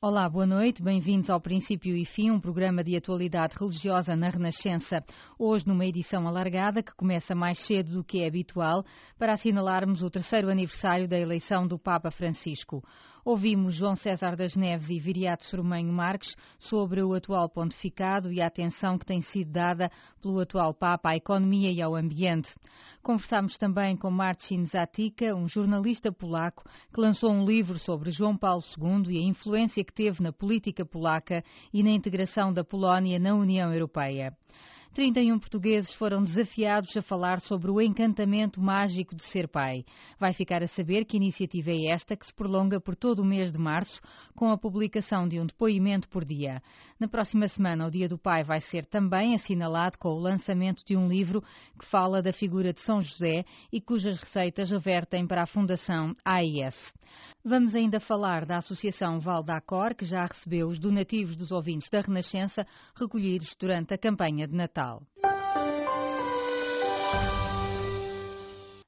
Olá, boa noite. Bem-vindos ao Princípio e Fim, um programa de atualidade religiosa na Renascença. Hoje, numa edição alargada que começa mais cedo do que é habitual, para assinalarmos o terceiro aniversário da eleição do Papa Francisco. Ouvimos João César das Neves e Viriato Sormanho Marques sobre o atual pontificado e a atenção que tem sido dada pelo atual Papa à economia e ao ambiente. Conversámos também com Marcin Zatika, um jornalista polaco que lançou um livro sobre João Paulo II e a influência que teve na política polaca e na integração da Polónia na União Europeia. 31 portugueses foram desafiados a falar sobre o encantamento mágico de ser pai. Vai ficar a saber que iniciativa é esta que se prolonga por todo o mês de março, com a publicação de um depoimento por dia. Na próxima semana, o Dia do Pai vai ser também assinalado com o lançamento de um livro que fala da figura de São José e cujas receitas revertem para a Fundação AIS. Vamos ainda falar da Associação Valdacor, que já recebeu os donativos dos ouvintes da Renascença recolhidos durante a campanha de Natal. Portugal.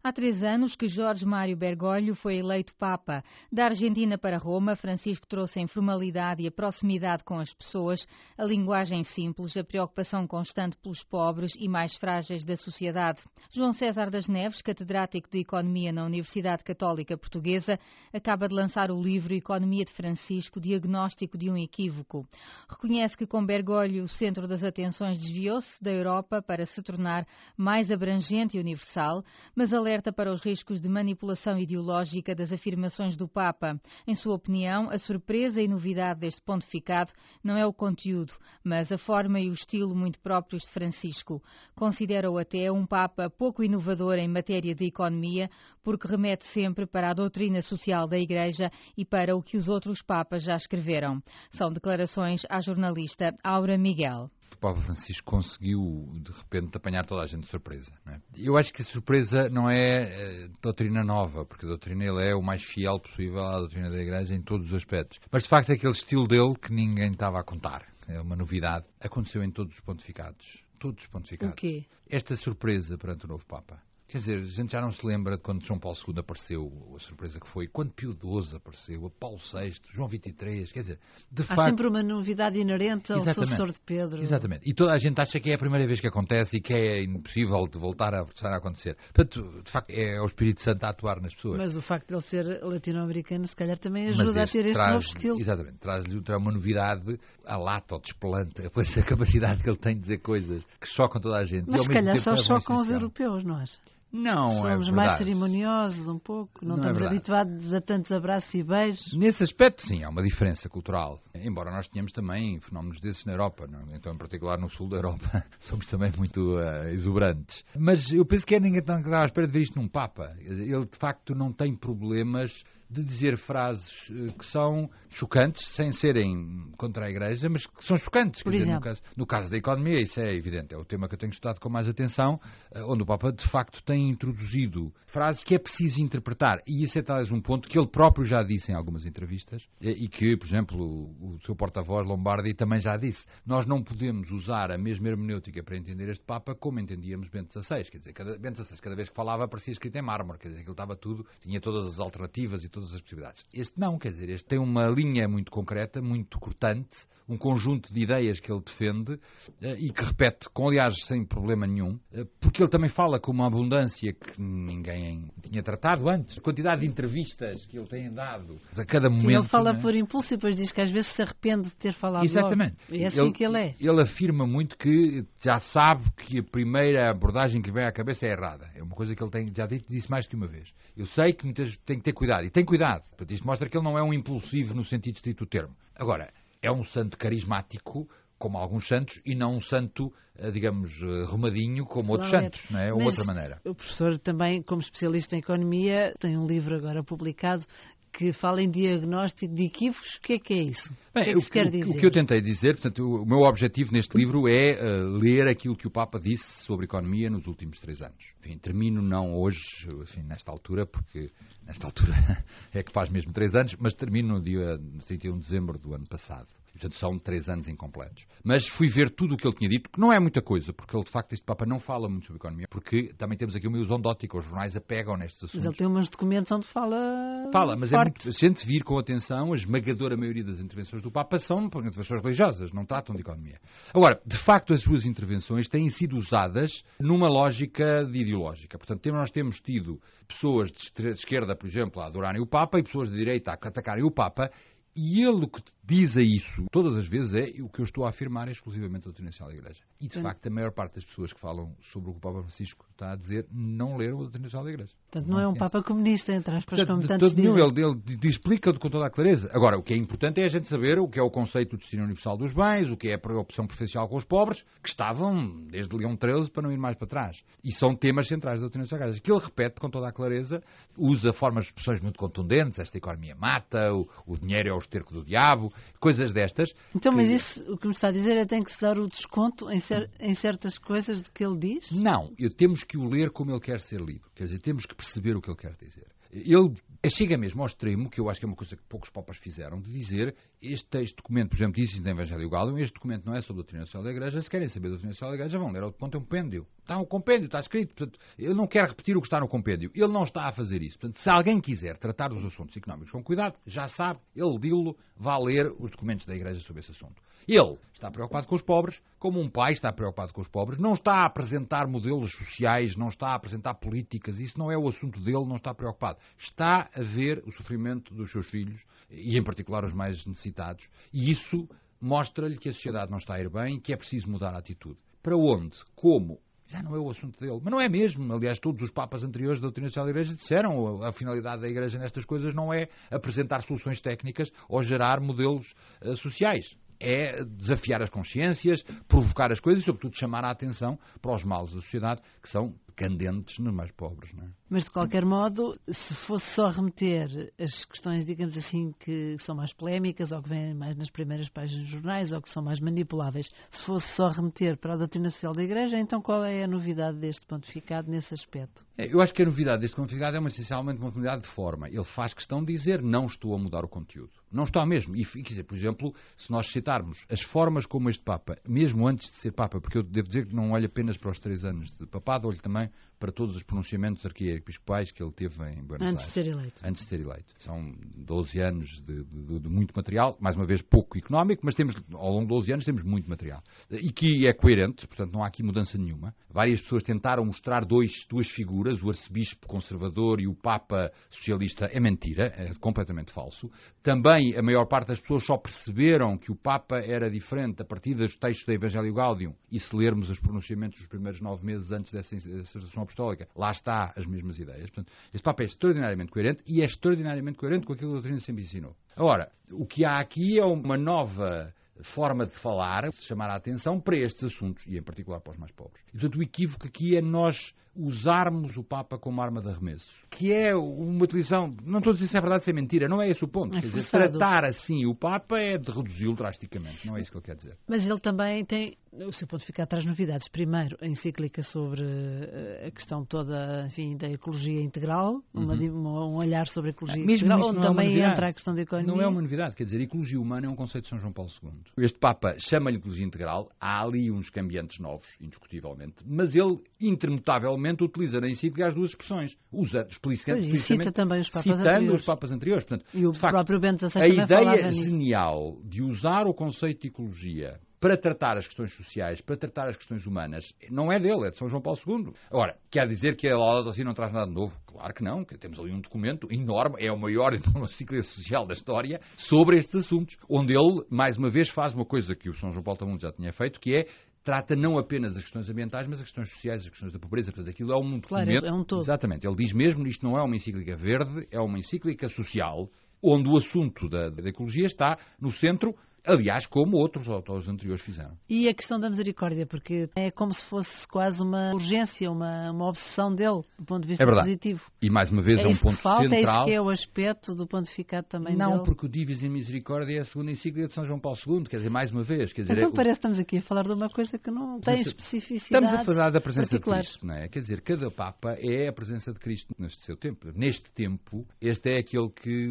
Há três anos que Jorge Mário Bergoglio foi eleito Papa. Da Argentina para Roma, Francisco trouxe a informalidade e a proximidade com as pessoas, a linguagem simples, a preocupação constante pelos pobres e mais frágeis da sociedade. João César das Neves, catedrático de Economia na Universidade Católica Portuguesa, acaba de lançar o livro Economia de Francisco, Diagnóstico de um Equívoco. Reconhece que com Bergoglio o centro das atenções desviou-se da Europa para se tornar mais abrangente e universal, mas alerta alerta para os riscos de manipulação ideológica das afirmações do Papa. Em sua opinião, a surpresa e novidade deste pontificado não é o conteúdo, mas a forma e o estilo muito próprios de Francisco. Considera-o até um Papa pouco inovador em matéria de economia, porque remete sempre para a doutrina social da Igreja e para o que os outros Papas já escreveram. São declarações à jornalista Aura Miguel o Papa Francisco conseguiu, de repente, apanhar toda a gente de surpresa. É? Eu acho que a surpresa não é, é doutrina nova, porque a doutrina ele é o mais fiel possível à doutrina da Igreja em todos os aspectos. Mas, de facto, é aquele estilo dele que ninguém estava a contar. É uma novidade. Aconteceu em todos os pontificados. Todos os pontificados. O quê? Esta surpresa perante o novo Papa. Quer dizer, a gente já não se lembra de quando João Paulo II apareceu, a surpresa que foi, quando Pio XII apareceu, a Paulo VI, João XXIII, quer dizer, de Há facto... sempre uma novidade inerente ao Exatamente. sucessor de Pedro. Exatamente. E toda a gente acha que é a primeira vez que acontece e que é impossível de voltar a, a acontecer. Portanto, de facto, é o Espírito Santo a atuar nas pessoas. Mas o facto de ele ser latino-americano, se calhar também ajuda a ter este traz, novo estilo. Exatamente. Traz-lhe uma novidade à lata ou despelante, a capacidade que ele tem de dizer coisas que chocam toda a gente. Mas ao se calhar só a chocam os europeus, não acha? Não, Somos é mais cerimoniosos um pouco, não, Não é estamos verdade. habituados a tantos abraços e beijos. Nesse aspecto, sim, há uma diferença cultural. Embora nós tenhamos também fenómenos desses na Europa, não? é? então, em particular no sul da Europa, somos também muito eh, exuberantes. Mas eu penso que é ninguém está à espera de ver isto num Papa. Ele, de facto, não tem problemas de dizer frases eh, que são chocantes, sem serem contra a Igreja, mas que são chocantes. Por dizer, no, caso, no caso da economia, isso é evidente. É o tema que eu tenho estudado com mais atenção, eh, onde o Papa, de facto, tem introduzido frases que é preciso interpretar. E isso é talvez um ponto que ele próprio já disse em algumas entrevistas eh, e que, por exemplo, o, o seu porta-voz Lombardi também já disse. Nós não podemos usar a mesma hermenêutica para entender este Papa como entendíamos Bento XVI. Quer dizer, cada, Bento XVI, cada vez que falava, parecia escrito em mármore. Quer dizer, aquilo estava tudo, tinha todas as alternativas e todas as possibilidades. Este não, quer dizer, este tem uma linha muito concreta, muito cortante, um conjunto de ideias que ele defende eh, e que repete, com aliás sem problema nenhum, eh, porque ele também fala com uma abundância que ninguém tinha tratado antes. A quantidade de entrevistas que ele tem dado a cada momento. Sim, ele fala é? por impulso e depois diz que às vezes se arrepende de ter falado Exatamente. logo. É assim que ele é. Ele afirma muito que já sabe que a primeira abordagem que vem à cabeça é errada. É uma coisa que ele tem, já disse, disse mais que uma vez. Eu sei que muitas tem que ter cuidado. E tem cuidado. Isto mostra que ele não é um impulsivo no sentido estrito do termo. Agora, é um santo carismático, como alguns santos, e não um santo, eh, digamos, eh, rumadinho, como outros Claro. santos, não é? Ou outra maneira. O professor também, como especialista em economia, tem um livro agora publicado que fala em diagnóstico de equívocos. O que é que é isso? Bem, o que é que se quer dizer? o que eu tentei dizer, portanto, o, meu objetivo neste livro é eh, ler aquilo que o Papa disse sobre economia nos últimos três anos. Enfim, termino não hoje, enfim, nesta altura, porque nesta altura é que faz mesmo três anos, mas termino no dia 31 de dezembro do ano passado. Portanto, são três anos incompletos. Mas fui ver tudo o que ele tinha dito, que não é muita coisa, porque ele, de facto, este Papa não fala muito sobre economia, porque também temos aqui uma ilusão ótica, os jornais apegam nestes assuntos. Mas ele tem uns documentos onde fala. Fala, mas forte. é muito. Se a gente vir com atenção, a esmagadora maioria das intervenções do Papa são intervenções religiosas, não tratam de economia. Agora, de facto, as suas intervenções têm sido usadas numa lógica de ideológica. Portanto, nós temos tido pessoas de esquerda, por exemplo, a adorarem o Papa e pessoas de direita a atacarem o Papa, e ele o que diz a isso, todas as vezes, é o que eu estou a afirmar é exclusivamente a doutrina social da Igreja. E, de Sim. facto, a maior parte das pessoas que falam sobre o que o Papa Francisco está a dizer não leram a doutrina social da Igreja. Portanto, não, não é um Papa comunista, entre aspas, Portanto, como tantos dizem. Ele, ele explica com toda a clareza. Agora, o que é importante é a gente saber o que é o conceito do destino universal dos bens, o que é a opção preferencial com os pobres, que estavam desde Leão XIII para não ir mais para trás. E são temas centrais da doutrina social da Igreja, que ele repete com toda a clareza, usa formas de expressões muito contundentes, esta economia mata, o, o dinheiro é o esterco do diabo, coisas destas. Então, que... mas isso, o que me está a dizer é que tem que se dar o desconto em, cer em certas coisas de que ele diz? Não, eu, temos que o ler como ele quer ser lido. Quer dizer, temos que perceber o que ele quer dizer. Ele chega mesmo ao extremo, que eu acho que é uma coisa que poucos papas fizeram, de dizer este, este documento, por exemplo, disse no Evangelho Gaudium, este documento não é sobre a doutrina social da Igreja, se querem saber da doutrina social da Igreja, vão ler o ponto é um compêndio. Está um compêndio, está escrito. Portanto, eu não quero repetir o que está no compêndio. Ele não está a fazer isso. Portanto, se alguém quiser tratar dos assuntos económicos com cuidado, já sabe, ele dilo, vá ler os documentos da Igreja sobre esse assunto. Ele está preocupado com os pobres, como um pai está preocupado com os pobres, não está a apresentar modelos sociais, não está a apresentar políticas, isso não é o assunto dele, não está preocupado. Está a ver o sofrimento dos seus filhos, e em particular os mais necessitados, e isso mostra-lhe que a sociedade não está a ir bem, que é preciso mudar a atitude. Para onde? Como? Já não é o assunto dele. Mas não é mesmo. Aliás, todos os papas anteriores da doutrina social da Igreja disseram a finalidade da Igreja nestas coisas não é apresentar soluções técnicas ou gerar modelos uh, sociais é desafiar as consciências, provocar as coisas e, sobretudo, chamar a atenção para os males da sociedade, que são candentes nos mais pobres. É? Mas, de qualquer modo, se fosse só remeter as questões, digamos assim, que são mais polémicas ou que vêm mais nas primeiras páginas dos jornais ou que são mais manipuláveis, se fosse só remeter para a doutrina social da Igreja, então qual é a novidade deste pontificado nesse aspecto? É, eu acho que a novidade deste pontificado é uma, essencialmente uma novidade de forma. Ele faz questão de dizer não estou a mudar o conteúdo. Não está mesmo. E, quer dizer, por exemplo, se nós citarmos as formas como este Papa, mesmo antes de ser Papa, porque eu devo dizer que não olho apenas para os três anos de papado, olho também para todos os pronunciamentos arquiepiscopais que ele teve em Buenos Aires. Antes de ser eleito. Antes de ser eleito. São 12 anos de, de, de, muito material, mais uma vez pouco económico, mas temos, ao longo de 12 anos temos muito material. E que é coerente, portanto não há aqui mudança nenhuma. Várias pessoas tentaram mostrar dois, duas figuras, o arcebispo conservador e o papa socialista. É mentira, é completamente falso. Também a maior parte das pessoas só perceberam que o papa era diferente a partir dos textos da Evangelho Gaudium e se lermos os pronunciamentos dos primeiros nove meses antes dessa, dessa apostólica, lá está as mesmas ideias. Portanto, este Papa é extraordinariamente coerente e é extraordinariamente coerente com aquilo que a doutrina sempre ensinou. Agora, o que há aqui é uma nova forma de falar, de chamar a atenção para estes assuntos, e em particular para os mais pobres. E, portanto, o equívoco aqui é nós usarmos o Papa como arma de arremesso, que é uma utilização, não estou a dizer se é verdade, se é mentira, não é esse o ponto. É quer dizer, tratar assim o Papa é de reduzi-lo drasticamente, não é isso que ele quer dizer. Mas ele também tem, o seu pontificado traz novidades. Primeiro, a encíclica sobre eh, a questão toda, enfim, da ecologia integral, uhum. uma, um olhar sobre a ecologia Mesmo integral, onde é também entra a questão da economia. Não é uma novidade, quer dizer, ecologia humana é um conceito de São João Paulo II. Este Papa chama-lhe ecologia integral, há ali uns cambiantes novos, indiscutivelmente, mas ele intermutavelmente utiliza na encíclica as duas expressões, usa explicitamente, pois, cita também os papas citando anteriores. os papas anteriores. Portanto, e o facto, próprio Bento XVI A ideia genial de usar o conceito de ecologia para tratar as questões sociais, para tratar as questões humanas, não é dele, é de São João Paulo II. Agora, quer dizer que a Laudato Si não traz nada de novo? Claro que não, que temos ali um documento enorme, é o maior enciclopédia social da história, sobre estes assuntos, onde ele, mais uma vez, faz uma coisa que o São João Paulo II já tinha feito, que é trata não apenas as questões ambientais, mas as questões sociais, as questões da pobreza. Portanto, aquilo é um claro, documento. É um todo. Exatamente. Ele diz mesmo isto não é uma encíclica verde, é uma encíclica social, onde o assunto da, da ecologia está no centro Aliás, como outros autores anteriores fizeram. E a questão da misericórdia, porque é como se fosse quase uma urgência, uma, uma obsessão dele, do ponto de vista é verdade. positivo. E mais uma vez é, é um ponto falta, central. É isso que é o aspecto do pontificado também Não, dele. porque o Divis em Misericórdia é a segunda encíclica de São João Paulo II, quer dizer, mais uma vez. Quer dizer, então é, parece que estamos aqui a falar de uma coisa que não tem especificidade. Estamos a falar da presença de Cristo, não é? Quer dizer, cada Papa é a presença de Cristo neste seu tempo. Neste tempo, este é aquele que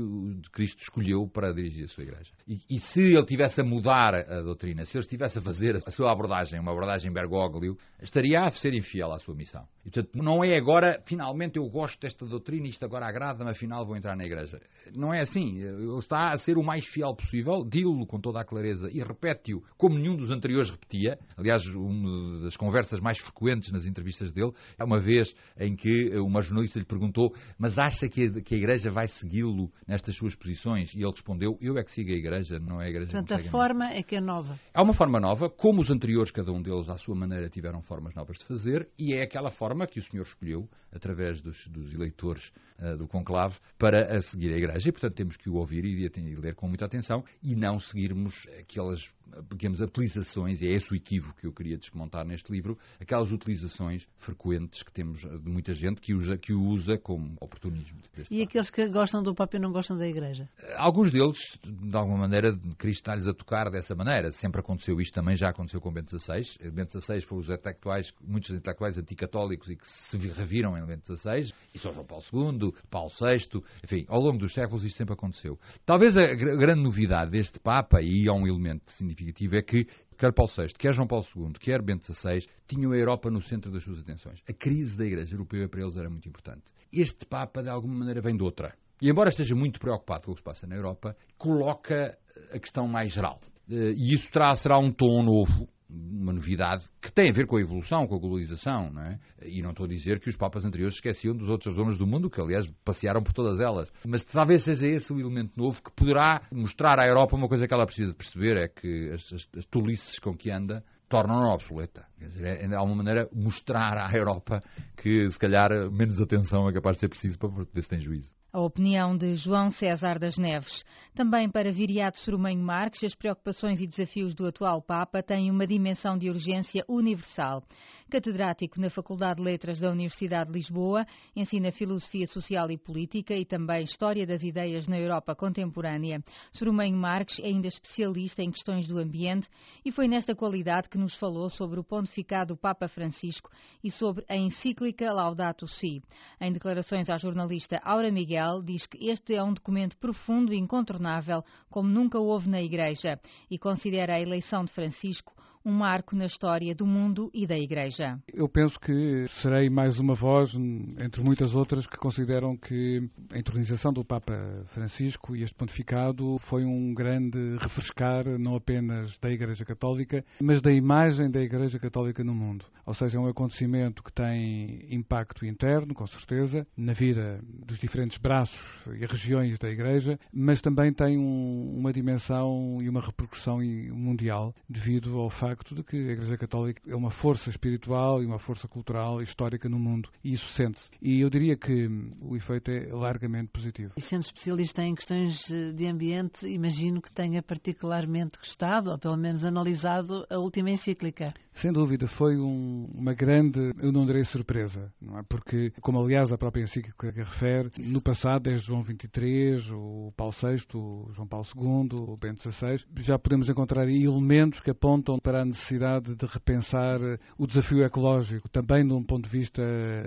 Cristo escolheu para dirigir a sua Igreja. E, e se ele tivesse estivesse a mudar a doutrina, se ele estivesse a fazer a sua abordagem, uma abordagem Bergoglio, estaria a ser infiel à sua missão. E, portanto, não é agora, finalmente eu gosto desta doutrina, isto agora agrada-me, afinal vou entrar na igreja. Não é assim. Ele está a ser o mais fiel possível, dilo com toda a clareza e repete-o como nenhum dos anteriores repetia. Aliás, uma das conversas mais frequentes nas entrevistas dele é uma vez em que uma jornalista lhe perguntou: Mas acha que a, que a igreja vai segui-lo nestas suas posições? E ele respondeu: Eu é que sigo a igreja, não é a igreja Portanto, a forma é que é nova. É uma forma nova, como os anteriores, cada um deles à sua maneira tiveram formas novas de fazer, e é aquela forma que o senhor escolheu, através dos, dos eleitores uh, do conclave, para a seguir a igreja. E, portanto, temos que o ouvir e, e ler com muita atenção e não seguirmos aquelas digamos, utilizações, e é esse o equívoco que eu queria desmontar neste livro, aquelas utilizações frequentes que temos de muita gente que, usa, que o usa como oportunismo. E aqueles que gostam do Papa e não gostam da Igreja? Alguns deles, de alguma maneira, Cristo a tocar dessa maneira. Sempre aconteceu isto, também já aconteceu com Bento XVI. Bento XVI foram os intelectuais, muitos intelectuais anticatólicos e que se reviram em Bento XVI, e São João Paulo II, Paulo VI, enfim, ao longo dos séculos isto sempre aconteceu. Talvez a grande novidade deste Papa, e é um elemento significativo, significativo é que quer Paulo VI, quer João Paulo II, quer Bento XVI, tinham a Europa no centro das suas atenções. A crise da Igreja Europeia para eles era muito importante. Este Papa, de alguma maneira, vem de outra. E embora esteja muito preocupado com o que se passa na Europa, coloca a questão mais geral. Eh, e isso terá, será um tom novo, uma novidade que tem a ver com a evolução, com a globalização, não é? E não estou a dizer que os papas anteriores esqueciam dos outras zonas do mundo, que aliás passearam por todas elas. Mas talvez seja esse o elemento novo que poderá mostrar à Europa uma coisa que ela precisa de perceber, é que as, as, as tolices com que anda tornam-na obsoleta. Dizer, é, é uma maneira mostrar à Europa que se calhar menos atenção é capaz de ser preciso para ver se tem juízo. A opinião de João César das Neves. Também para Viriato Sorumenho Marques, as preocupações e desafios do atual Papa têm uma dimensão de urgência universal. Catedrático na Faculdade de Letras da Universidade de Lisboa, ensina Filosofia Social e Política e também História das Ideias na Europa Contemporânea. Sorumenho Marques é ainda especialista em questões do ambiente e foi nesta qualidade que nos falou sobre o pontificado do Papa Francisco e sobre a encíclica Laudato Si. Em declarações à jornalista Aura Miguel, diz que este é um documento profundo e incontornável, como nunca houve na Igreja, e considera a eleição de Francisco um marco na história do mundo e da Igreja. Eu penso que serei mais uma voz, entre muitas outras, que consideram que a intronização do Papa Francisco e este pontificado foi um grande refrescar, não apenas da Igreja Católica, mas da imagem da Igreja Católica no mundo. Ou seja, é um acontecimento que tem impacto interno, com certeza, na vida dos diferentes braços e regiões da Igreja, mas também tem um, uma dimensão e uma repercussão mundial devido ao facto facto de que a Igreja Católica é uma força espiritual e uma força cultural e histórica no mundo. E isso sente-se. E eu diria que o efeito é largamente positivo. E sendo especialista em questões eh, de ambiente, imagino que tenha particularmente gostado, ou pelo menos analisado, a última encíclica. Sem dúvida, foi um, uma grande, eu não direi surpresa, não é? porque, como aliás a própria encíclica refere, no passado, desde João XXIII, o Paulo VI, o João Paulo II, o Bento XVI, já podemos encontrar elementos que apontam para a necessidade de repensar o desafio ecológico, também de um ponto de vista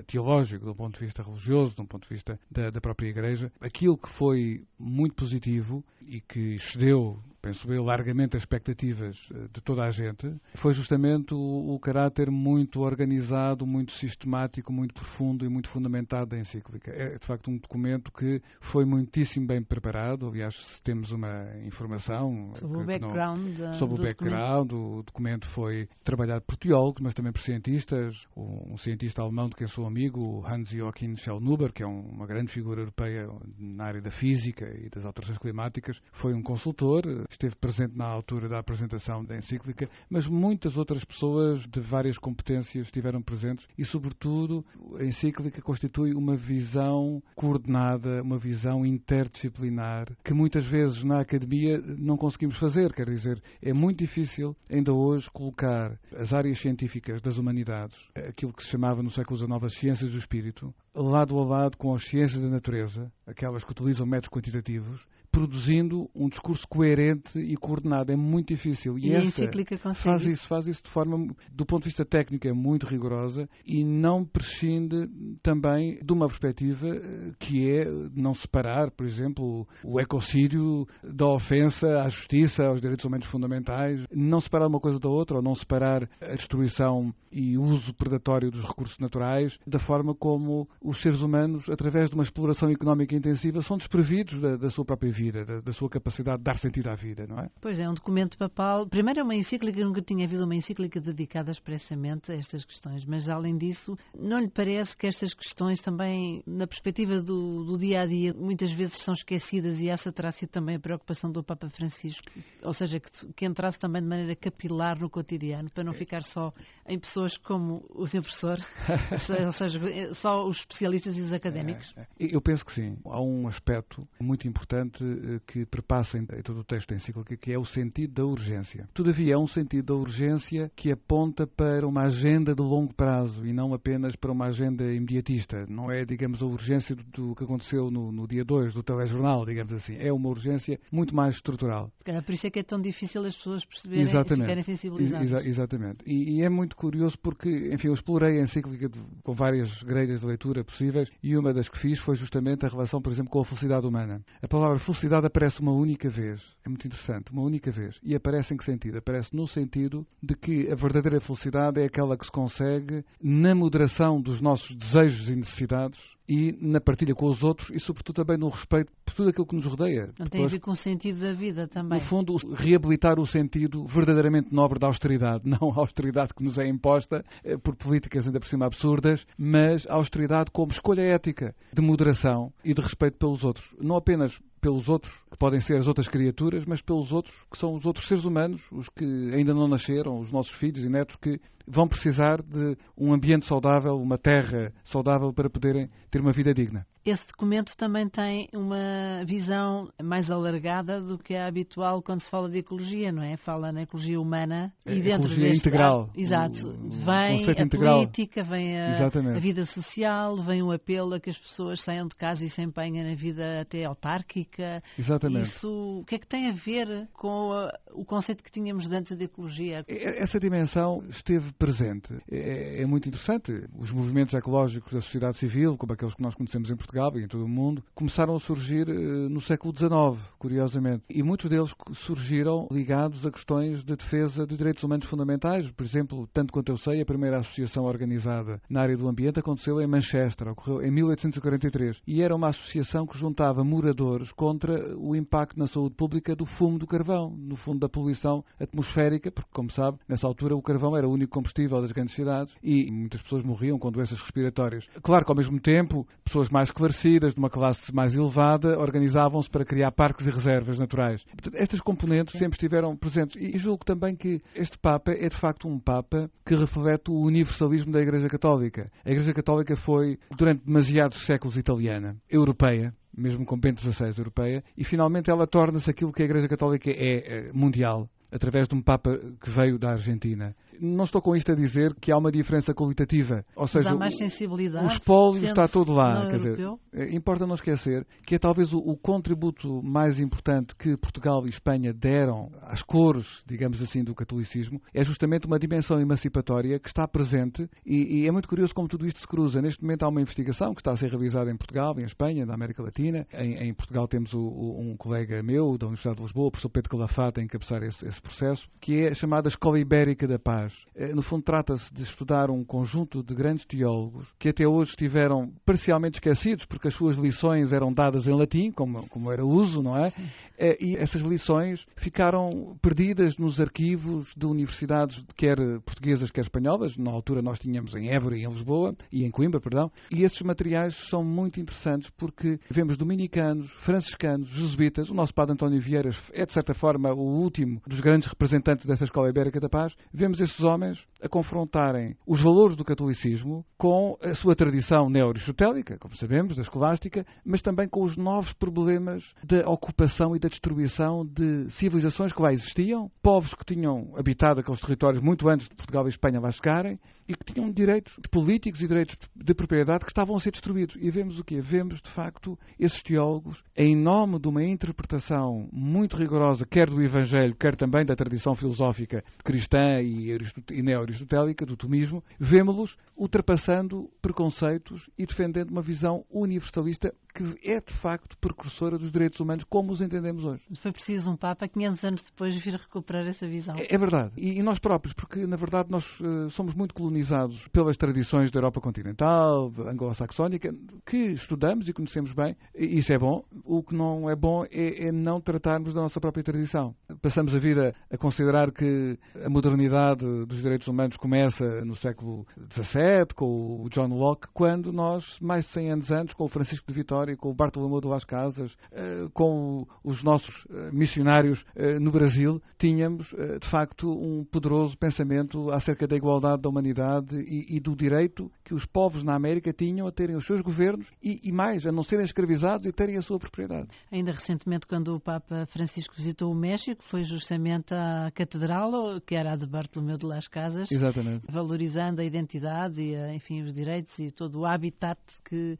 teológico, de um ponto de vista religioso, de um ponto de vista da, da própria Igreja. Aquilo que foi muito positivo e que excedeu penso eu, largamente as expectativas eh, de toda a gente, foi justamente o, o, caráter muito organizado, muito sistemático, muito profundo e muito fundamentado da encíclica. É, de facto, um documento que foi muitíssimo bem preparado. Aliás, se temos uma informação sobre o background, não, sobre o, background documento. o documento foi trabalhado por teólogos, mas também por cientistas. Um cientista alemão de quem sou amigo, Hans-Joachim Schellnuber, que é uma grande figura europeia na área da física e das alterações climáticas, foi um consultor esteve presente na altura da apresentação da encíclica, mas muitas outras pessoas de várias competências estiveram presentes e, sobretudo, a encíclica constitui uma visão coordenada, uma visão interdisciplinar, que muitas vezes na academia não conseguimos fazer. Quer dizer, é muito difícil ainda hoje colocar as áreas científicas das humanidades, aquilo que se chamava no século XIX as ciências do espírito, lado a lado com as ciências da natureza, aquelas que utilizam métodos quantitativos, produzindo um discurso coerente e coordenado. É muito difícil. E, e a encíclica consegue faz isso? Faz isso de forma, do ponto de vista técnico, é muito rigorosa e não prescinde também de uma perspectiva eh, que é não separar, por exemplo, o ecocídio da ofensa à justiça, aos direitos humanos fundamentais, não separar uma coisa da outra, ou não separar a destruição e uso predatório dos recursos naturais da forma como os seres humanos, através de uma exploração económica intensiva, são desprevidos da, da sua própria vida, da, da, sua capacidade de dar sentido à vida, não é? Pois é, um documento papal. Primeiro é uma encíclica, nunca tinha havido uma encíclica dedicada expressamente a estas questões, mas além disso, não lhe parece que estas questões também, na perspectiva do, do dia a dia, muitas vezes são esquecidas e essa terá sido também a preocupação do Papa Francisco, ou seja, que, que entrasse também de maneira capilar no cotidiano, para não ficar só em pessoas como o seu professor, ou seja, só os especialistas e os académicos? É, é. Eu penso que sim. Há um aspecto muito importante que perpassa em todo o texto da encíclica, que é o sentido da urgência. Todavia, é um sentido da urgência que aponta para uma agenda de longo prazo e não apenas para uma agenda imediatista. Não é, digamos, a urgência do, do que aconteceu no, no dia 2 do telejornal, digamos assim. É uma urgência muito mais estrutural. Por isso é que é tão difícil as pessoas perceberem exatamente. e ficarem sensibilizadas. Exa exatamente. E, e, é muito curioso porque, enfim, eu explorei a encíclica de, com várias grelhas de leitura possíveis e uma das que fiz foi justamente a relação, por exemplo, com a felicidade humana. A palavra felicidade aparece uma única vez. É muito interessante, uma única vez. E aparece em que sentido? Aparece no sentido de que a verdadeira felicidade é aquela que se consegue na moderação dos nossos desejos e necessidades e na partilha com os outros e, sobretudo, também no respeito por tudo aquilo que nos rodeia. Não tem a ver com o sentido da vida também. No fundo, reabilitar o sentido verdadeiramente nobre da austeridade. Não a austeridade que nos é imposta eh, por políticas ainda por cima absurdas, mas a austeridade como escolha ética de moderação e de respeito pelos outros. Não apenas pelos outros, que podem ser as outras criaturas, mas pelos outros, que são os outros seres humanos, os que ainda não nasceram, os nossos filhos e netos, que vão precisar de um ambiente saudável, uma terra saudável para poderem ter uma vida digna. Esse documento também tem uma visão mais alargada do que é habitual quando se fala de ecologia, não é? Fala na ecologia humana e é, dentro ecologia deste integral. Exato. O, vem a integral. política, vem a, a, vida social, vem um apelo a que as pessoas saiam de casa e se empenhem na vida até autárquica. Exatamente. Isso, o que é que tem a ver com a, o conceito que tínhamos antes de ecologia? Essa dimensão esteve presente. É, é muito interessante. Os movimentos ecológicos da sociedade civil, como aqueles que nós conhecemos em Portugal, Portugal e em todo o mundo, começaram a surgir uh, no século XIX, curiosamente. E muitos deles surgiram ligados a questões de defesa de direitos humanos fundamentais. Por exemplo, tanto quanto eu sei, a primeira associação organizada na área do ambiente aconteceu em Manchester, ocorreu em 1843. E era uma associação que juntava moradores contra o impacto na saúde pública do fumo do carvão, no fundo da poluição atmosférica, porque, como sabe, nessa altura o carvão era o único combustível das grandes cidades e muitas pessoas morriam com doenças respiratórias. Claro que, ao mesmo tempo, pessoas mais esclarecidas, de uma classe mais elevada, organizavam-se para criar parques e reservas naturais. Estas componentes sempre estiveram presentes. E julgo também que este Papa é, de facto, um Papa que reflete o universalismo da Igreja Católica. A Igreja Católica foi, durante demasiados séculos, italiana, europeia, mesmo com Bento XVI europeia, e finalmente ela torna-se aquilo que a Igreja Católica é, é mundial através de um Papa que veio da Argentina. Não estou com isto a dizer que há uma diferença qualitativa, ou seja, mais sensibilidade, o espólio está todo lá. Quer dizer, eh, importa não esquecer que é talvez o, o, contributo mais importante que Portugal e Espanha deram às cores, digamos assim, do catolicismo, é justamente uma dimensão emancipatória que está presente e, e, é muito curioso como tudo isto se cruza. Neste momento há uma investigação que está a ser realizada em Portugal, em Espanha, na América Latina. Em, em Portugal temos o, o, um colega meu da Universidade de Lisboa, o professor Pedro Calafate, a encabeçar esse, esse processo, que é chamada Escola Ibérica da Paz. Eh, no fundo, trata-se de estudar um conjunto de grandes teólogos que até hoje estiveram parcialmente esquecidos, porque as suas lições eram dadas em latim, como, como era uso, não é? Eh, e essas lições ficaram perdidas nos arquivos de universidades, quer portuguesas, quer espanholas. Na altura nós tínhamos em Évora e em Lisboa, e em Coimbra, perdão. E esses materiais são muito interessantes porque vemos dominicanos, franciscanos, jesuítas. O nosso padre António Vieira é, de certa forma, o último dos grandes representantes dessa escola ibérica da paz, vemos esses homens a confrontarem os valores do catolicismo com a sua tradição neo-aristotélica, como sabemos, da escolástica, mas também com os novos problemas da ocupação e da destruição de civilizações que lá existiam, povos que tinham habitado aqueles territórios muito antes de Portugal e Espanha lá chegarem e que tinham direitos políticos e direitos de propriedade que estavam a ser destruídos. E vemos o quê? Vemos, de facto, esses teólogos, em nome de uma interpretação muito rigorosa, quer do Evangelho, quer também da tradição filosófica cristã e, e neo-aristotélica, do tomismo, vemos-los ultrapassando preconceitos e defendendo uma visão universalista que é de facto precursora dos direitos humanos como os entendemos hoje. Foi preciso um Papa 500 anos depois vir recuperar essa visão. É, é verdade. E, e, nós próprios, porque na verdade nós uh, somos muito colonizados pelas tradições da Europa continental, anglo-saxónica, que estudamos e conhecemos bem. E isso é bom. O que não é bom é, é não tratarmos da nossa própria tradição. Passamos a vida a considerar que a modernidade dos direitos humanos começa no século XVII, com o John Locke, quando nós, mais de 100 anos antes, com o Francisco de Vitória, com o Bartolomeu de Las Casas, eh, com os nossos eh, missionários eh, no Brasil, tínhamos, de facto, um poderoso pensamento acerca da igualdade da humanidade e, do direito que os povos na América tinham a terem os seus governos e, e mais, a não serem escravizados e terem a sua propriedade. Ainda recentemente, quando o Papa Francisco visitou o México, foi justamente à Catedral, que era a de Bartolomeu de Las Casas, Exatamente. valorizando a identidade e, enfim, os direitos e todo o habitat que,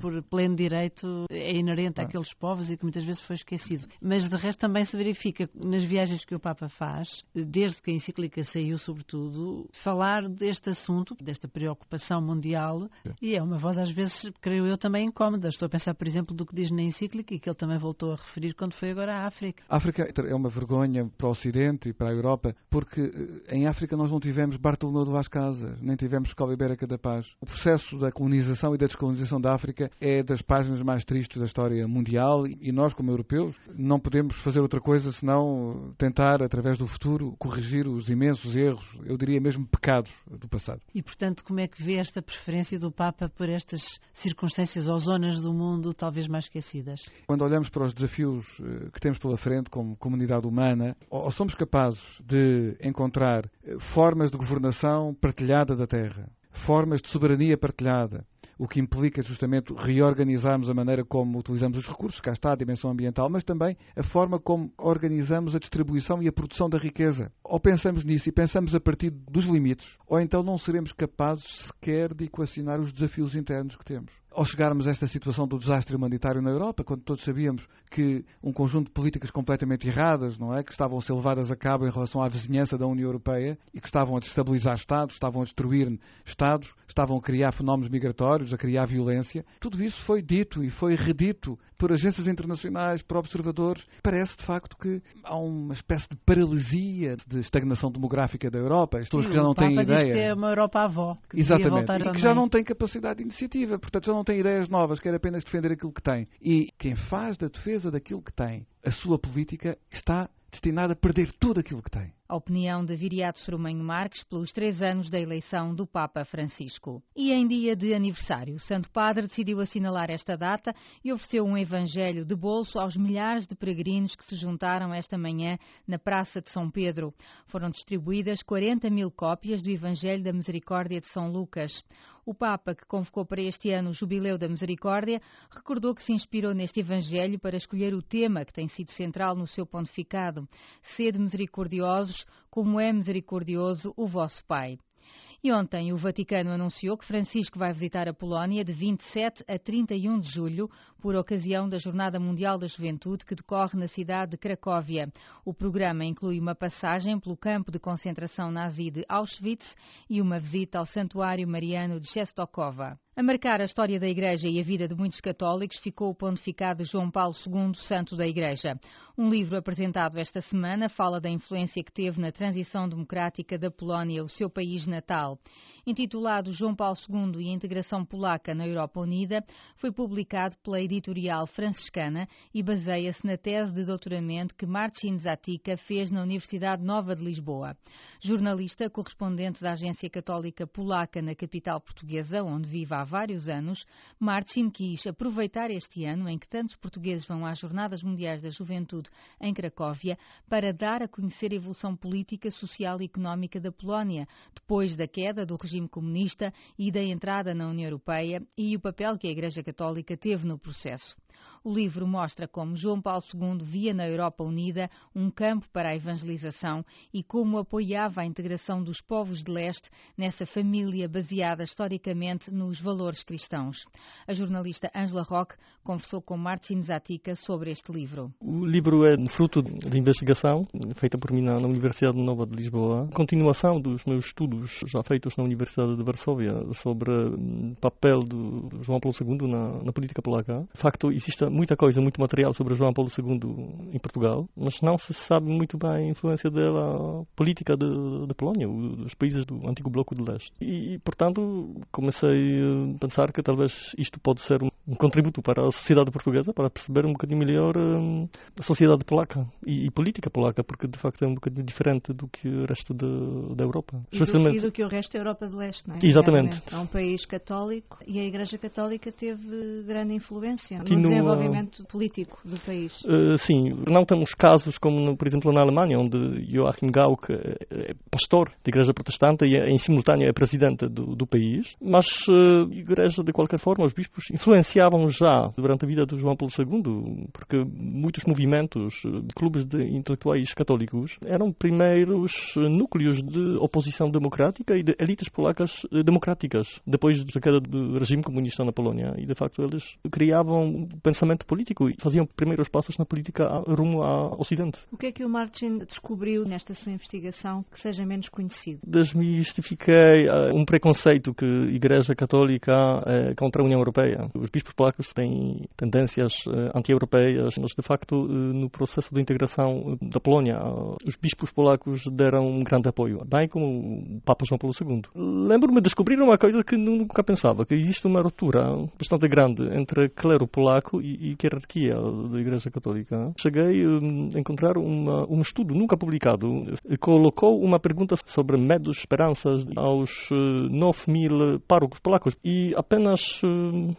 por pleno direito é inerente ah. àqueles povos e que muitas vezes foi esquecido. Mas de resto também se verifica nas viagens que o Papa faz, desde que a encíclica saiu, sobretudo, falar deste assunto, desta preocupação mundial, é. e é uma voz às vezes, creio eu, também incómoda. Estou a pensar, por exemplo, do que diz na encíclica e que ele também voltou a referir quando foi agora à África. A África é uma vergonha para o Ocidente e para a Europa, porque eh, em África nós não tivemos Bartolomeu de Las Casas, nem tivemos Escola Ibérica da Paz. O processo da colonização e da descolonização da África é das páginas mais tristes da história mundial e nós, como europeus, não podemos fazer outra coisa senão tentar, através do futuro, corrigir os imensos erros, eu diria mesmo pecados do passado. E, portanto, como é que vê esta preferência do Papa por estas circunstâncias ou zonas do mundo talvez mais esquecidas? Quando olhamos para os desafios eh, que temos pela frente como comunidade humana, ou somos capazes de encontrar eh, formas de governação partilhada da terra, formas de soberania partilhada, o que implica justamente reorganizarmos a maneira como utilizamos os recursos, cá está a dimensão ambiental, mas também a forma como organizamos a distribuição e a produção da riqueza. Ou pensamos nisso e pensamos a partir dos limites, ou então não seremos capazes sequer de equacionar os desafios internos que temos ao chegarmos a esta situação do desastre humanitário na Europa, quando todos sabíamos que um conjunto de políticas completamente erradas, não é, que estavam a ser levadas a cabo em relação à vizinhança da União Europeia e que estavam a destabilizar Estados, estavam a destruir Estados, estavam a criar fenómenos migratórios, a criar violência, tudo isso foi dito e foi redito por agências internacionais, por observadores. Parece de facto que há uma espécie de paralisia de estagnação demográfica da Europa. As pessoas que já não têm ideia. Diz que é uma Europa avó. Que Exatamente. E que já não tem capacidade de iniciativa. Portanto, já não tem ideias novas, quer apenas defender aquilo que tem. E quem faz da defesa daquilo que tem a sua política está destinada a perder tudo aquilo que tem. A opinião de Viriato Sorumenho Marques pelos três anos da eleição do Papa Francisco. E em dia de aniversário, o Santo Padre decidiu assinalar esta data e ofereceu um evangelho de bolso aos milhares de peregrinos que se juntaram esta manhã na Praça de São Pedro. Foram distribuídas 40 mil cópias do Evangelho da Misericórdia de São Lucas. O Papa, que convocou para este ano o Jubileu da Misericórdia, recordou que se inspirou neste Evangelho para escolher o tema que tem sido central no seu pontificado: Sede misericordiosos, como é misericordioso o vosso Pai. E ontem o Vaticano anunciou que Francisco vai visitar a Polónia de 27 a 31 de julho, por ocasião da Jornada Mundial da Juventude que decorre na cidade de Cracóvia. O programa inclui uma passagem pelo campo de concentração nazi de Auschwitz e uma visita ao Santuário Mariano de Czestochowa. A marcar a história da Igreja e a vida de muitos católicos ficou o pontificado João Paulo II, Santo da Igreja. Um livro apresentado esta semana fala da influência que teve na transição democrática da Polónia, o seu país natal. Intitulado João Paulo II e a integração polaca na Europa Unida, foi publicado pela editorial franciscana e baseia-se na tese de doutoramento que Marcin Zatica fez na Universidade Nova de Lisboa. Jornalista, correspondente da Agência Católica Polaca na capital portuguesa, onde vive há vários anos, Marcin quis aproveitar este ano em que tantos portugueses vão às Jornadas Mundiais da Juventude em Cracóvia para dar a conhecer a evolução política, social e económica da Polónia, depois da queda do regime comunista e da entrada na União Europeia e o papel que a Igreja Católica teve no processo. O livro mostra como João Paulo II via na Europa Unida um campo para a evangelização e como apoiava a integração dos povos de leste nessa família baseada historicamente nos valores cristãos. A jornalista Angela Roque conversou com Martin Zatica sobre este livro. O livro é fruto de investigação feita por mim na Universidade Nova de Lisboa, continuação dos meus estudos já feitos na Universidade de Varsóvia sobre o papel do João Paulo II na, na política polaca. De facto, existe muita coisa, muito material sobre João Paulo II em Portugal, mas não se sabe muito bem a influência dela política da Polónia, dos países do antigo bloco de leste. E, portanto, comecei a pensar que talvez isto pode ser um, um contributo para a sociedade portuguesa, para perceber um bocadinho melhor um, a sociedade polaca e, e, política polaca, porque de facto é um bocadinho diferente do que o resto de, da Europa. E do, e do, que o resto da Europa de leste, não é? Exatamente. É um país católico e a Igreja Católica teve grande influência no desenvolvimento político do país? Uh, sim, não temos casos como, por exemplo, na Alemanha, onde Joachim Gauck é pastor da Igreja Protestante e, em simultâneo, é presidente do, do país, mas uh, a Igreja, de qualquer forma, os bispos influenciavam já durante a vida do João Paulo II, porque muitos movimentos, clubes de intelectuais católicos, eram primeiros núcleos de oposição democrática e de elites polacas democráticas, depois da queda do regime comunista na Polónia. E, de facto, eles criavam pensamento político e faziam primeiros passos na política rumo ao Ocidente. O que é que o Martin descobriu nesta sua investigação que seja menos conhecido? Desmistifiquei uh, um preconceito que a Igreja Católica é contra a União Europeia. Os bispos polacos têm tendências eh, anti-europeias, mas de facto eh, no processo de integração eh, da Polónia os bispos polacos deram um grande apoio, bem como o Papa João Paulo II. Lembro-me de descobrir uma coisa que nunca pensava, que existe uma ruptura bastante grande entre clero polaco e, e hierarquia da Igreja Católica. Cheguei a encontrar uma, um estudo nunca publicado, que colocou uma pergunta sobre medos, esperanças aos 9 mil párocos polacos e apenas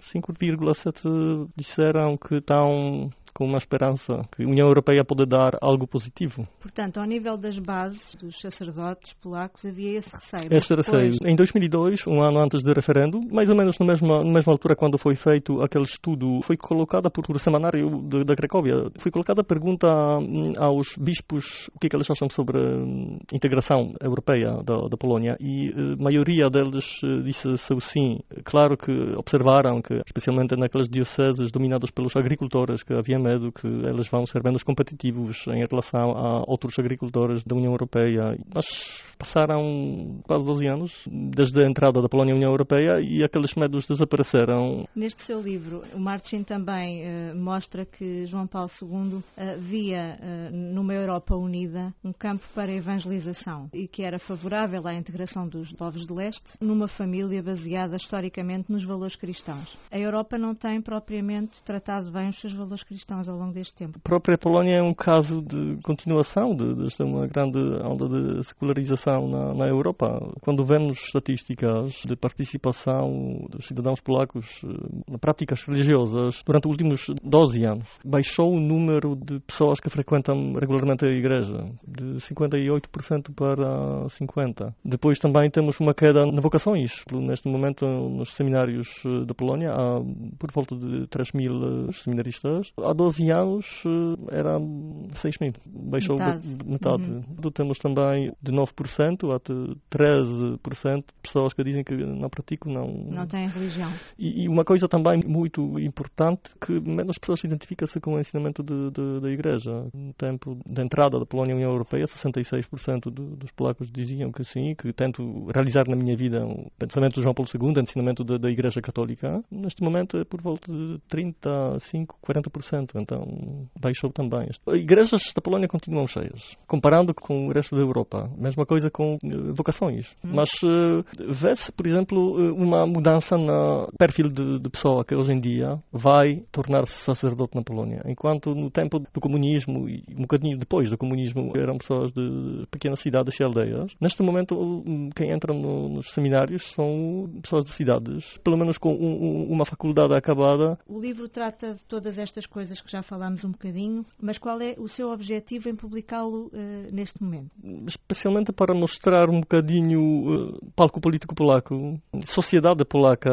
5, 2,7% disseram que estão com uma esperança que a União Europeia pode dar algo positivo. Portanto, ao nível das bases dos sacerdotes polacos havia esse receio. Esse receio. Em 2002, um ano antes do referendo, mais ou menos na mesma, na mesma altura quando foi feito aquele estudo, foi colocada por o semanário da Cracóvia, foi colocada a pergunta hum, aos bispos o que, é que eles acham sobre a hum, integração europeia da, da Polónia e a eh, maioria deles eh, disse sim. Claro que observaram que, especialmente naquelas dioceses dominadas pelos agricultores, que havia medo que eles vão ser menos competitivos em relação a outros agricultores da União Europeia. Mas passaram quase 12 anos desde a entrada da Polónia na União Europeia e aqueles medos desapareceram. Neste seu livro, o Martin também uh, mostra que João Paulo II uh, via uh, numa Europa unida um campo para evangelização e que era favorável à integração dos povos de leste numa família baseada historicamente nos valores cristãos. A Europa não tem propriamente tratado bem os seus valores cristãos ao longo deste tempo? A própria Polónia é um caso de continuação de, desta uma grande onda de secularização na, na Europa. Quando vemos estatísticas de participação dos cidadãos polacos eh, práticas religiosas durante os últimos 12 anos, baixou o número de pessoas que frequentam regularmente a igreja, de 58% para 50%. Depois também temos uma queda na vocações. Neste momento, nos seminários eh, da Polónia, há por volta de 3 mil eh, seminaristas. Há 12 anos eh, era 6 mil, baixou metade. De, metade. Uhum. Temos também de 9% até 13% de pessoas que dizem que não praticam, não... Não têm religião. E, e, uma coisa também muito importante, que menos pessoas identificam-se com o ensinamento de, de, da Igreja. No tempo da entrada da Polónia à União Europeia, 66% do, dos polacos diziam que sim, que tento realizar na minha vida o pensamento de João Paulo II, o ensinamento da, da Igreja Católica. Neste momento é por volta de 35, 40%. Então baixou também. Igrejas da Polónia continuam cheias, comparando com o resto da Europa. Mesma coisa com uh, vocações. Hum. Mas uh, vê-se, por exemplo, uma mudança no perfil de, de pessoa que hoje em dia vai tornar-se sacerdote na Polónia. Enquanto no tempo do comunismo e um bocadinho depois do comunismo eram pessoas de pequenas cidades e aldeias, neste momento quem entra no, nos seminários são pessoas de cidades, pelo menos com um, uma faculdade acabada. O livro trata de todas estas coisas que já falámos um bocadinho, mas qual é o seu objetivo em publicá-lo uh, neste momento? Especialmente para mostrar um bocadinho uh, palco político polaco, sociedade polaca,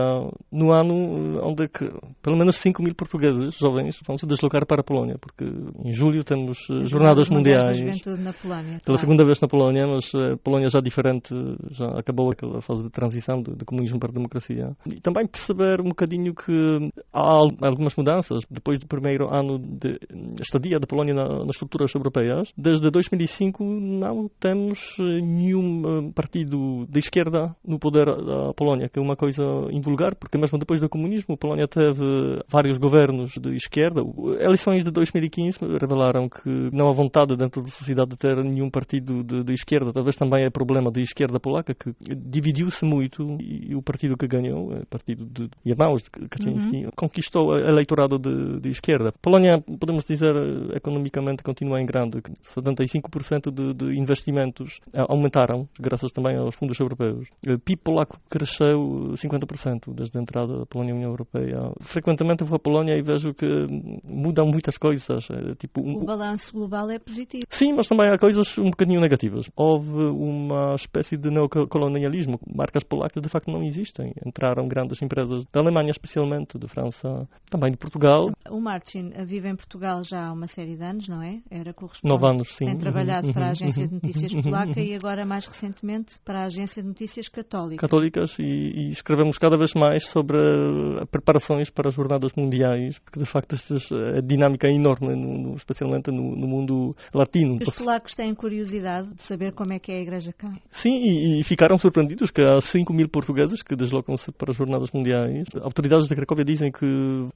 no ano eh, onde que, pelo menos 5 mil portugueses jovens vão se deslocar para a Polónia, porque em julho temos uh, jornadas mundiais. Na Polónia, pela claro. segunda vez na Polónia, mas a Polónia já diferente, já acabou aquela fase de transição do, do comunismo para a democracia. E também perceber um bocadinho que há algumas mudanças depois do primeiro ano de estadia da Polónia na, nas estruturas europeias. Desde 2005 não temos eh, nenhum eh, partido de esquerda no poder da Polónia, que é uma coisa invulgar, porque mesmo depois do comunismo a Polónia teve vários governos de esquerda. Eleições de 2015 revelaram que não há vontade dentro da sociedade de ter nenhum partido de, de esquerda. Talvez também é problema da esquerda polaca, que dividiu-se muito e o partido que ganhou, o partido de irmãos de Kaczynski, uhum. conquistou o eleitorado de, de, esquerda. Polónia, podemos dizer, economicamente continua em grande. 75% de, de investimentos aumentaram, graças também aos fundos europeus. O PIB polaco cresceu 50% desde a entrada da Polónia na União Europeia. Frequentemente vou à Polónia e vejo que mudam muitas coisas. Tipo, um... O balanço global é positivo. Sim, mas também há coisas um bocadinho negativas. Houve uma espécie de neocolonialismo. Marcas polacas de facto não existem. Entraram grandes empresas da Alemanha, especialmente, de França, também de Portugal. O Martin vive em Portugal já há uma série de anos, não é? Era correspondente. Nove anos, sim. Tem trabalhado para a Agência de Notícias Polaca e agora, mais recentemente, para a Agência de Notícias Católica. Católicas e, e escrevemos cada vez mais sobre preparações para as jornadas mundiais, porque de facto a dinâmica é enorme, no, especialmente no, no, mundo latino. Os polacos têm curiosidade de saber como é que é a igreja cá? Sim, e, e ficaram surpreendidos que há 5 mil portugueses que deslocam-se para as jornadas mundiais. Autoridades de Cracóvia dizem que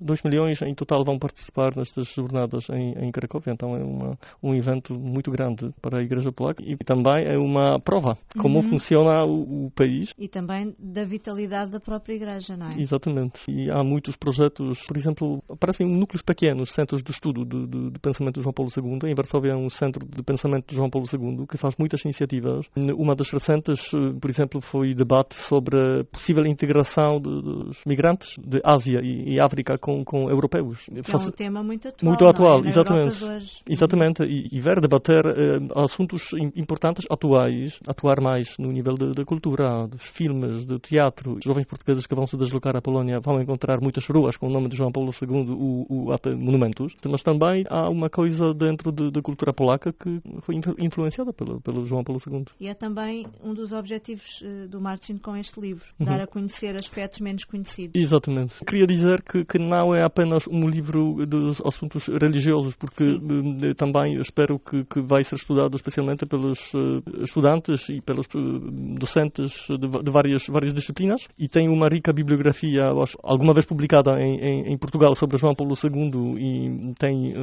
2 milhões em total vão participar nestas jornadas em, em Cracóvia, então é uma, um evento muito grande para a igreja polaca e também é uma prova de como uhum. funciona o, o país. E também da vitalidade da própria igreja, não é? Exatamente. E há muitos projetos, por exemplo, aparecem núcleos pequenos, centros de estudo de, de, de pensamento de João Paulo II. Em Varsóvia é um centro de pensamento de João Paulo II que faz muitas iniciativas. Uma das recentes, por exemplo, foi debate sobre a possível integração dos migrantes de Ásia e, África com, com europeus. É um tema muito atual. Muito atual, é? exatamente. Exatamente. E, e ver debater eh, assuntos importantes atuais, atuar mais no nível da cultura, dos filmes, do teatro. Os jovens portugueses que vão se deslocar à Polónia vão encontrar muitas ruas com o nome de João Paulo II, o, o monumentos, mas também há uma coisa dentro da cultura polaca que foi influenciada pelo, pelo João Paulo II. E é também um dos objetivos uh, do Martin com este livro, uhum. dar a conhecer aspectos menos conhecidos. Exatamente. Queria dizer que, que não é apenas um livro dos assuntos religiosos, porque uh, também espero que, que vai ser estudado especialmente pelos uh, estudantes e pelos docentes de, de, várias, várias disciplinas. E tem uma rica bibliografia, alguma vez publicada em, em, em Portugal sobre João Paulo II e tem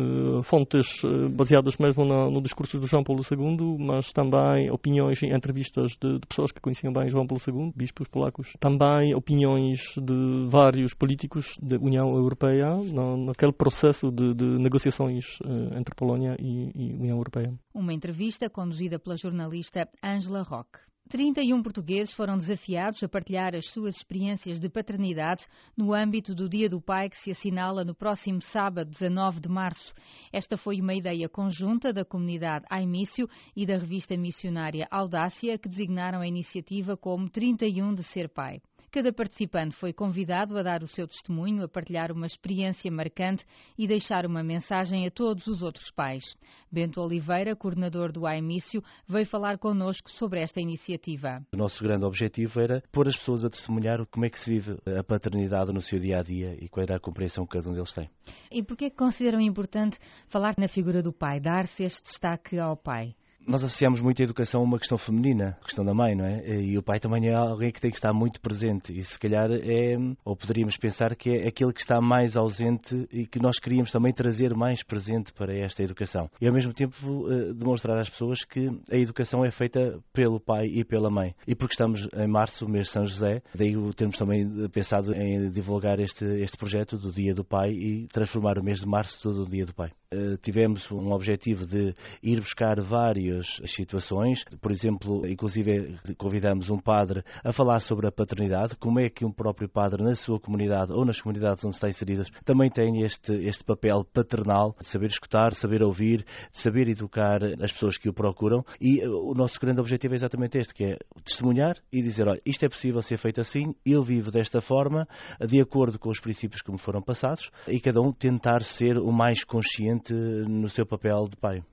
fontes baseadas mesmo no, no discurso de João Paulo II, mas também opiniões e entrevistas de, de, pessoas que conheciam bem João Paulo II, bispos polacos, também opiniões de vários políticos da União Europeia no, naquele processo de, de negociações uh, entre Polónia e, e União Europeia. Uma entrevista conduzida pela jornalista Angela Roque. 31 portugueses foram desafiados a partilhar as suas experiências de paternidade no âmbito do Dia do Pai que se assinala no próximo sábado, 19 de março. Esta foi uma ideia conjunta da comunidade Aimício e da revista missionária Audácia, que designaram a iniciativa como 31 de ser pai. Cada participante foi convidado a dar o seu testemunho, a partilhar uma experiência marcante e deixar uma mensagem a todos os outros pais. Bento Oliveira, coordenador do AIMício, veio falar connosco sobre esta iniciativa. O nosso grande objetivo era pôr as pessoas a testemunhar como é que se vive a paternidade no seu dia a dia e qual era a compreensão que cada um deles tem. E por que consideram importante falar na figura do pai, dar-se este destaque ao pai? Nós associamos muito a educação a uma questão feminina, a questão da mãe, não é? E o pai também é alguém que tem que estar muito presente e se calhar é, ou poderíamos pensar que é aquele que está mais ausente e que nós queríamos também trazer mais presente para esta educação. E ao mesmo tempo eh, demonstrar às pessoas que a educação é feita pelo pai e pela mãe. E porque estamos em março, mês de São José, daí termos também pensado em divulgar este, este projeto do Dia do Pai e transformar o mês de março todo o Dia do Pai. Eh, tivemos um objetivo de ir buscar várias situações, por exemplo, inclusive convidamos um padre a falar sobre a paternidade, como é que um próprio padre na sua comunidade ou nas comunidades onde está inseridas também tem este, este papel paternal de saber escutar, saber ouvir, de saber educar as pessoas que o procuram. E eh, o nosso grande objetivo é exatamente este, que é testemunhar e dizer, olha, isto é possível ser feito assim, eu vivo desta forma, de acordo com os princípios que me foram passados e cada um tentar ser o mais consciente no seu papel de pai.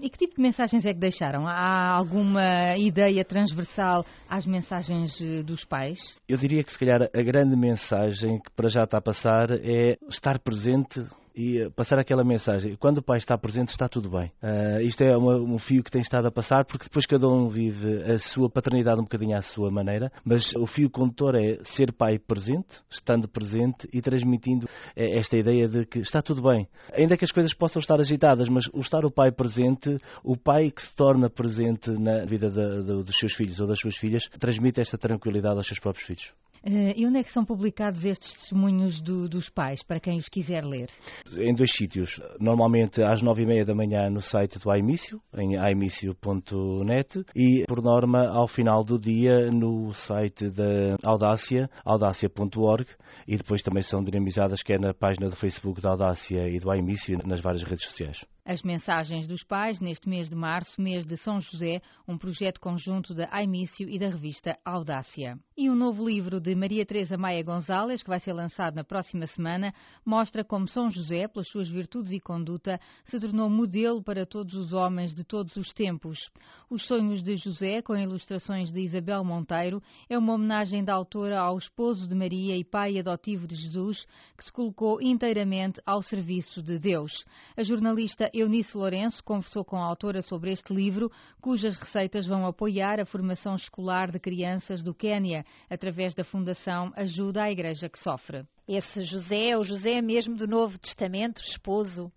E que tipo de mensagens é que deixaram? Há alguma ideia transversal às mensagens eh, dos pais? Eu diria que se calhar a grande mensagem que para já está a passar é estar presente e passar aquela mensagem. Quando o pai está presente, está tudo bem. Uh, isto é uma, um fio que tem estado a passar, porque depois cada um vive a sua paternidade um bocadinho à sua maneira, mas o fio condutor é ser pai presente, estando presente e transmitindo eh, esta ideia de que está tudo bem. Ainda que as coisas possam estar agitadas, mas o estar o pai presente, o pai que se torna presente na vida dos seus filhos ou das suas filhas, transmite esta tranquilidade aos seus próprios filhos. Uh, e onde é que são publicados estes testemunhos do, dos pais, para quem os quiser ler? Em dois sítios. Normalmente às nove e meia da manhã no site do iMício, em iMício.net, e por norma ao final do dia no site da Audácia, audácia.org, e depois também são dinamizadas quer na página do Facebook da Audácia e do iMício nas várias redes sociais. As mensagens dos pais neste mês de março, mês de São José, um projeto conjunto da Aimício e da revista Audácia. E um novo livro de Maria Teresa Maia Gonzalez, que vai ser lançado na próxima semana, mostra como São José, pelas suas virtudes e conduta, se tornou modelo para todos os homens de todos os tempos. Os Sonhos de José, com ilustrações de Isabel Monteiro, é uma homenagem da autora ao esposo de Maria e pai adotivo de Jesus, que se colocou inteiramente ao serviço de Deus. A jornalista Eunice Lourenço conversou com a autora sobre este livro, cujas receitas vão apoiar a formação escolar de crianças do Quênia, através da Fundação Ajuda à Igreja que Sofre. Esse José o José mesmo do Novo Testamento, esposo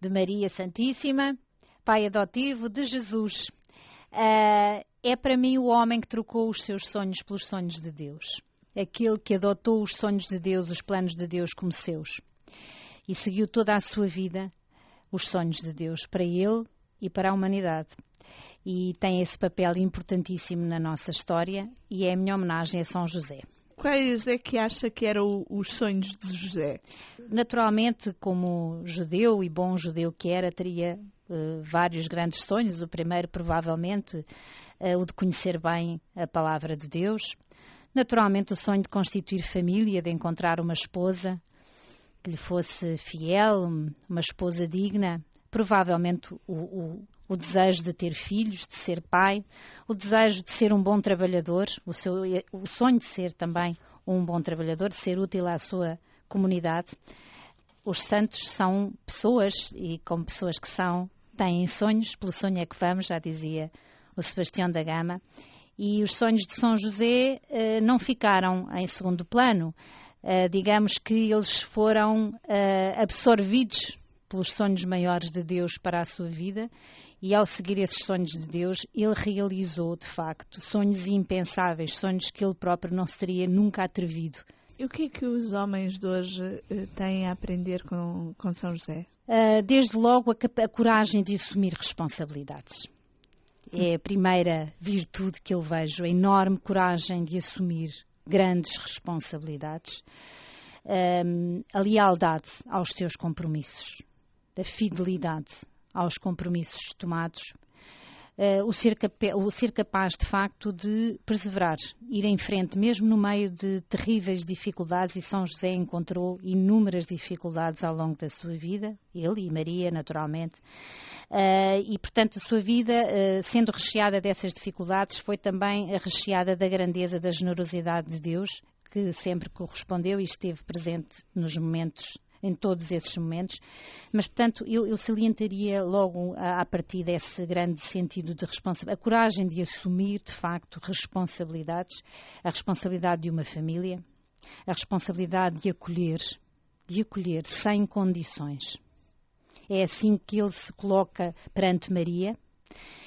de Maria Santíssima, pai adotivo de Jesus. Uh, é para mim o homem que trocou os seus sonhos pelos sonhos de Deus. Aquele que adotou os sonhos de Deus, os planos de Deus como seus. E seguiu toda a sua vida os sonhos de Deus para ele e para a humanidade. E tem esse papel importantíssimo na nossa história e é a minha homenagem a São José. Quais é que acha que eram os sonhos de José? Naturalmente, como judeu e bom judeu que era, teria uh, vários grandes sonhos. O primeiro, provavelmente, uh, o de conhecer bem a palavra de Deus. Naturalmente, o sonho de constituir família, de encontrar uma esposa, que lhe fosse fiel, uma esposa digna, provavelmente o, o, o, desejo de ter filhos, de ser pai, o desejo de ser um bom trabalhador, o, seu, o sonho de ser também um bom trabalhador, de ser útil à sua comunidade. Os santos são pessoas e, como pessoas que são, têm sonhos, pelo sonho é que vamos, já dizia o Sebastião da Gama. E os sonhos de São José eh, não ficaram em segundo plano. Uh, digamos que eles foram uh, absorvidos pelos sonhos maiores de Deus para a sua vida e ao seguir esses sonhos de Deus, ele realizou de facto sonhos impensáveis, sonhos que ele próprio não se teria nunca atrevido. E o que é que os homens de hoje uh, têm a aprender com, com São José? desde logo a, a coragem de assumir responsabilidades. É a primeira virtude que eu vejo, a enorme coragem de assumir grandes responsabilidades, um, a lealdade aos seus compromissos, a fidelidade aos compromissos tomados, uh, o, ser o, ser capaz de facto de perseverar, ir em frente, mesmo no meio de terríveis dificuldades, e São José encontrou inúmeras dificuldades ao longo da sua vida, ele e Maria, naturalmente. Uh, e, portanto, a sua vida, uh, sendo recheada dessas dificuldades, foi também recheada da grandeza, da generosidade de Deus, que sempre correspondeu e esteve presente nos momentos em todos esses momentos. Mas, portanto, eu, eu salientaria logo a, a partir desse grande sentido de responsabilidade, a coragem de assumir, de facto, responsabilidades, a responsabilidade de uma família, a responsabilidade de acolher, de acolher sem condições. É assim que ele se coloca perante Maria,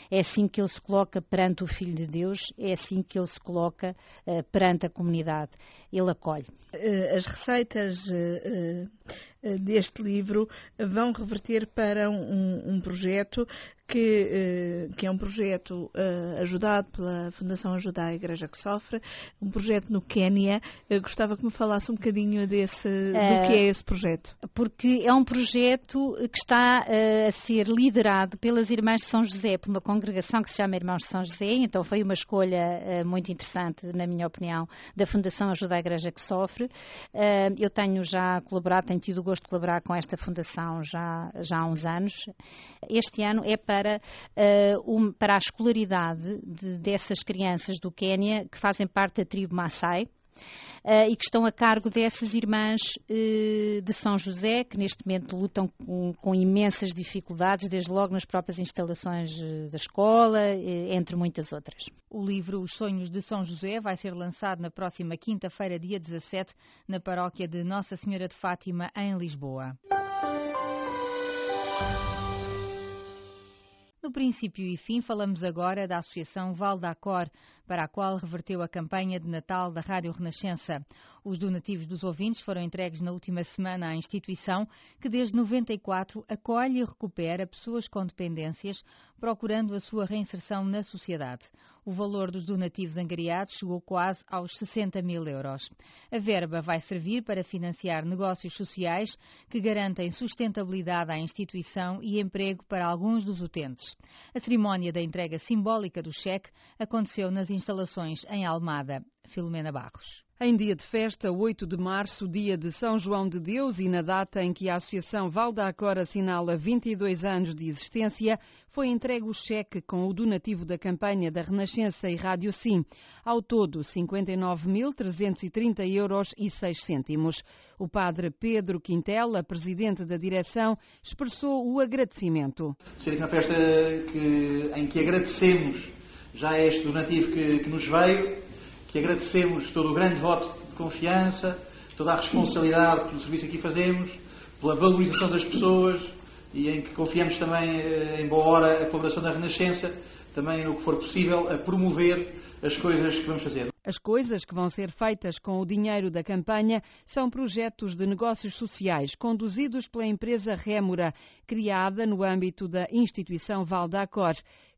é assim que ele se coloca perante o Filho de Deus, é assim que ele se coloca uh, perante a comunidade. Ele acolhe. Eh, as receitas uh, uh, deste livro vão reverter para um, um projeto que, eh, que é um projeto uh, ajudado pela Fundação Ajudar a Igreja que Sofre, um projeto no Quénia. gostava que me falasse um bocadinho desse, do que é esse projeto. Porque é um projeto que está a ser liderado pelas Irmãs de São José, por uma congregação que se chama Irmãos de São José, então foi uma escolha muito interessante, na minha opinião, da Fundação Ajuda a Igreja que Sofre. eu tenho já colaborado, tenho tido o gosto de colaborar com esta fundação já, já há uns anos. Este ano é para para, uh, um, para a escolaridade de, dessas crianças do Quênia que fazem parte da tribo Maasai. Uh, e que estão a cargo dessas irmãs uh, de São José, que neste momento lutam com, com imensas dificuldades, desde logo nas próprias instalações uh, da escola, entre muitas outras. O livro Os Sonhos de São José vai ser lançado na próxima quinta-feira, dia 17, na paróquia de Nossa Senhora de Fátima, em Lisboa. No princípio e fim, falamos agora da Associação Val d'Acor, para a qual reverteu a campanha de Natal da Rádio Renascença. Os donativos dos ouvintes foram entregues na última semana à instituição, que desde 94 acolhe e recupera pessoas com dependências, procurando a sua reinserção na sociedade. O valor dos donativos angariados chegou quase aos 60 mil euros. A verba vai servir para financiar negócios sociais que garantem sustentabilidade à instituição e emprego para alguns dos utentes. A cerimónia da entrega simbólica do cheque aconteceu nas instalações em Almada. Filomena Barros. Em dia de festa, 8 de março, dia de São João de Deus e na data em que a Associação Valdacor assinala 22 anos de existência, foi entregue o cheque com o donativo da campanha da Renascença e Rádio Sim. Ao todo, 59.330 euros e 6 cêntimos. O padre Pedro Quintela, presidente da direção, expressou o agradecimento. Ser uma festa que, em que agradecemos já este donativo que, que nos veio que agradecemos todo o grande voto de confiança, toda a responsabilidade pelo serviço que aqui fazemos, pela valorização das pessoas e em que confiamos também, eh, em boa hora, a colaboração da Renascença, também no que for possível, a promover as coisas que vamos fazer. As coisas que vão ser feitas com o dinheiro da campanha são projetos de negócios sociais conduzidos pela empresa Rémora, criada no âmbito da instituição Valdacor.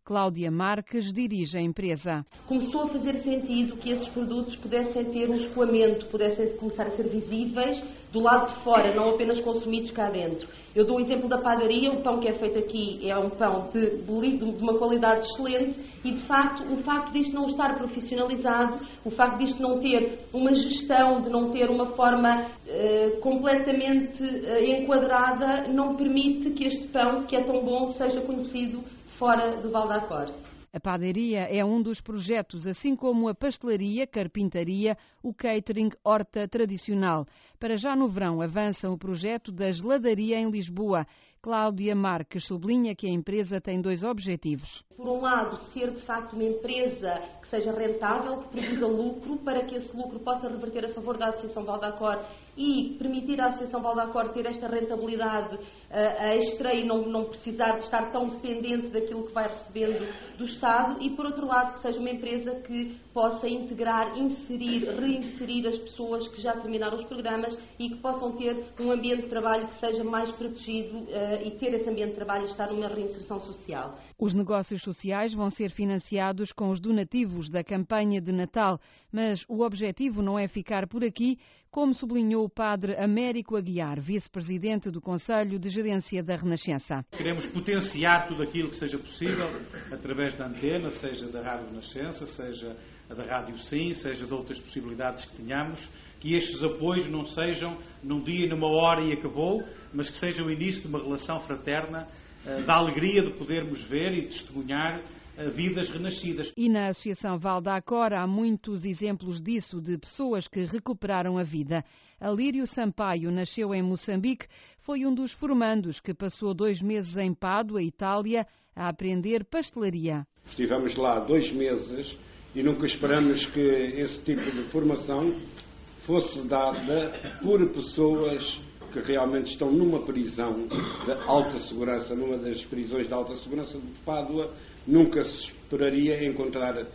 Cláudia Marques dirige a empresa. Começou a fazer sentido que esses produtos pudessem ter um escoamento, pudessem começar a ser visíveis do lado de fora, não apenas consumidos cá dentro. Eu dou o exemplo da padaria, o pão que é feito aqui é um pão de, de, uma qualidade excelente e, de facto, o facto disto não estar profissionalizado, o facto disto não ter uma gestão, de não ter uma forma uh, completamente uh, enquadrada, não permite que este pão, que é tão bom, seja conhecido fora do Val da Cor. A padaria é um dos projetos, assim como a pastelaria, carpintaria, o catering, horta tradicional. Para já no verão avança o projeto da geladaria em Lisboa. Cláudia Marques sublinha que a empresa tem dois objetivos. Por um lado, ser de facto uma empresa que seja rentável, que produza lucro, para que esse lucro possa reverter a favor da Associação Valdacor e permitir à Associação Valdacor ter esta rentabilidade uh, extra e não, não precisar de estar tão dependente daquilo que vai recebendo do Estado e, por outro lado, que seja uma empresa que possa integrar, inserir, reinserir as pessoas que já terminaram os programas e que possam ter um ambiente de trabalho que seja mais protegido uh, e ter esse ambiente de trabalho e estar numa reinserção social. Os negócios sociais vão ser financiados com os donativos da campanha de Natal, mas o objetivo não é ficar por aqui, como sublinhou o padre Américo Aguiar, vice-presidente do Conselho de Gerência da Renascença. Queremos potenciar tudo aquilo que seja possível através da antena, seja da Rádio Renascença, seja da Rádio Sim, seja de outras possibilidades que tenhamos, que estes apoios não sejam num dia, numa hora e acabou, mas que sejam o início de uma relação fraterna, da alegria de podermos ver e testemunhar vidas renascidas. E na Associação Val d'Acor há muitos exemplos disso, de pessoas que recuperaram a vida. Alírio Sampaio nasceu em Moçambique, foi um dos formandos que passou dois meses em Pádua, Itália, a aprender pastelaria. Estivemos lá dois meses e nunca esperamos que esse tipo de formação fosse dada por pessoas realmente estão numa prisão de alta segurança, numa das prisões de alta segurança de Pádua, nunca se esperaria encontrar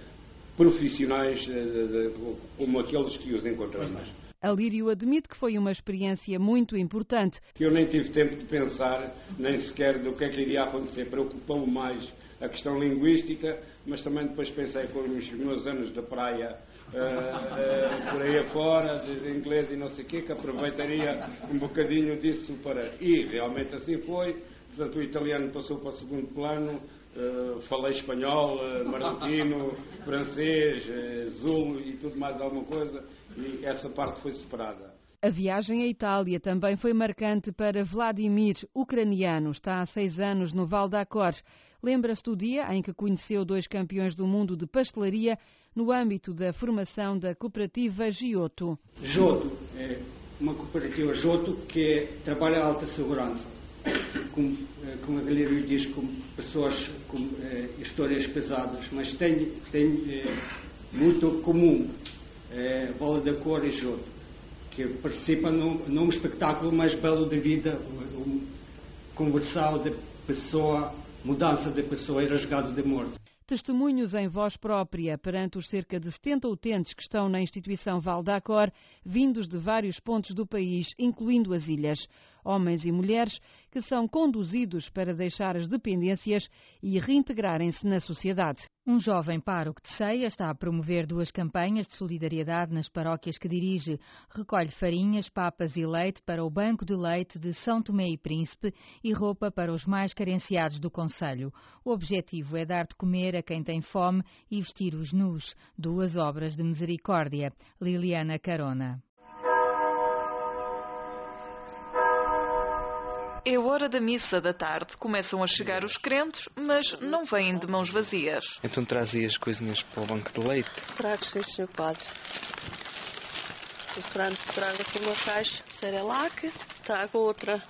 profissionais eh, como aqueles que os encontramos. Alírio admite que foi uma experiência muito importante. Eu nem tive tempo de pensar, nem sequer do que é que iria acontecer. Preocupou-me mais a questão linguística, mas também depois pensei com os meus anos de praia uh, por aí afora, de inglês e não sei o quê, que aproveitaria um bocadinho disso para. E realmente assim foi. Portanto, o italiano passou para o segundo plano, uh, falei espanhol, uh, marroquino, francês, uh, zulo e tudo mais alguma coisa, e essa parte foi superada. A viagem à Itália também foi marcante para Vladimir, ucraniano. Está há seis anos no Val d'Acor. Lembra-se do dia em que conheceu dois campeões do mundo de pastelaria no âmbito da formação da cooperativa Giotto. Giotto é uma cooperativa Giotto que trabalha a alta segurança. Como, como a galera diz, com pessoas com eh, histórias pesadas, mas tem, tem eh, muito comum eh, Val d'Acor e Giotto que participa num, num espetáculo mais belo da vida, um, conversão de pessoa, mudança de pessoa e rasgado de morte. Testemunhos em voz própria perante os cerca de 70 utentes que estão na instituição Val d'Acor, vindos de vários pontos do país, incluindo as ilhas. Homens e mulheres que são conduzidos para deixar as dependências e reintegrarem-se na sociedade. Um jovem pároco de Ceia está a promover duas campanhas de solidariedade nas paróquias que dirige. Recolhe farinhas, papas e leite para o Banco de Leite de São Tomé e Príncipe e roupa para os mais carenciados do Conselho. O objetivo é dar de comer a quem tem fome e vestir os nus. Duas obras de misericórdia. Liliana Carona. É hora da missa da tarde. Começam a chegar os crentes, mas não vêm de mãos vazias. Então trazia as coisinhas para o banco de leite? Trago, sim, senhor padre. Trago, trago aqui uma caixa de Cerelac, trago outra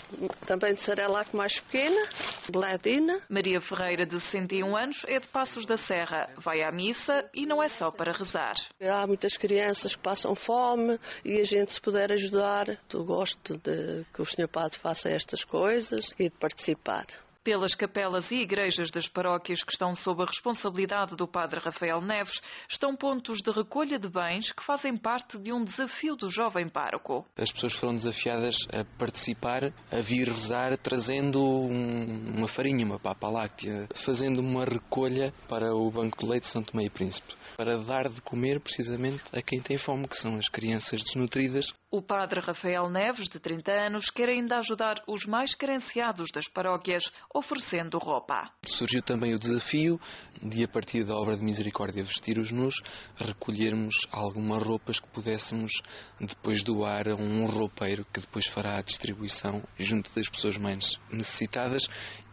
também de Cerelac mais pequena, Bledina. Maria Ferreira, de 61 anos, é de Passos da Serra. Vai à missa e não é só para rezar. Há muitas crianças que passam fome e a gente se puder ajudar, eu gosto de que o senhor padre faça estas coisas e de participar pelas capelas e igrejas das paróquias que estão sob a responsabilidade do Padre Rafael Neves, estão pontos de recolha de bens que fazem parte de um desafio do jovem pároco. As pessoas foram desafiadas a participar, a vir rezar, trazendo um, uma farinha, uma papa láctea, fazendo uma recolha para o Banco de Leite de São Tomé e Príncipe, para dar de comer precisamente a quem tem fome, que são as crianças desnutridas. O Padre Rafael Neves, de 30 anos, quer ainda ajudar os mais carenciados das paróquias, oferecendo roupa. Surgiu também o desafio de, a partir da obra de misericórdia vestir os nus, recolhermos algumas roupas que pudéssemos depois doar a um roupeiro que depois fará a distribuição junto das pessoas mais necessitadas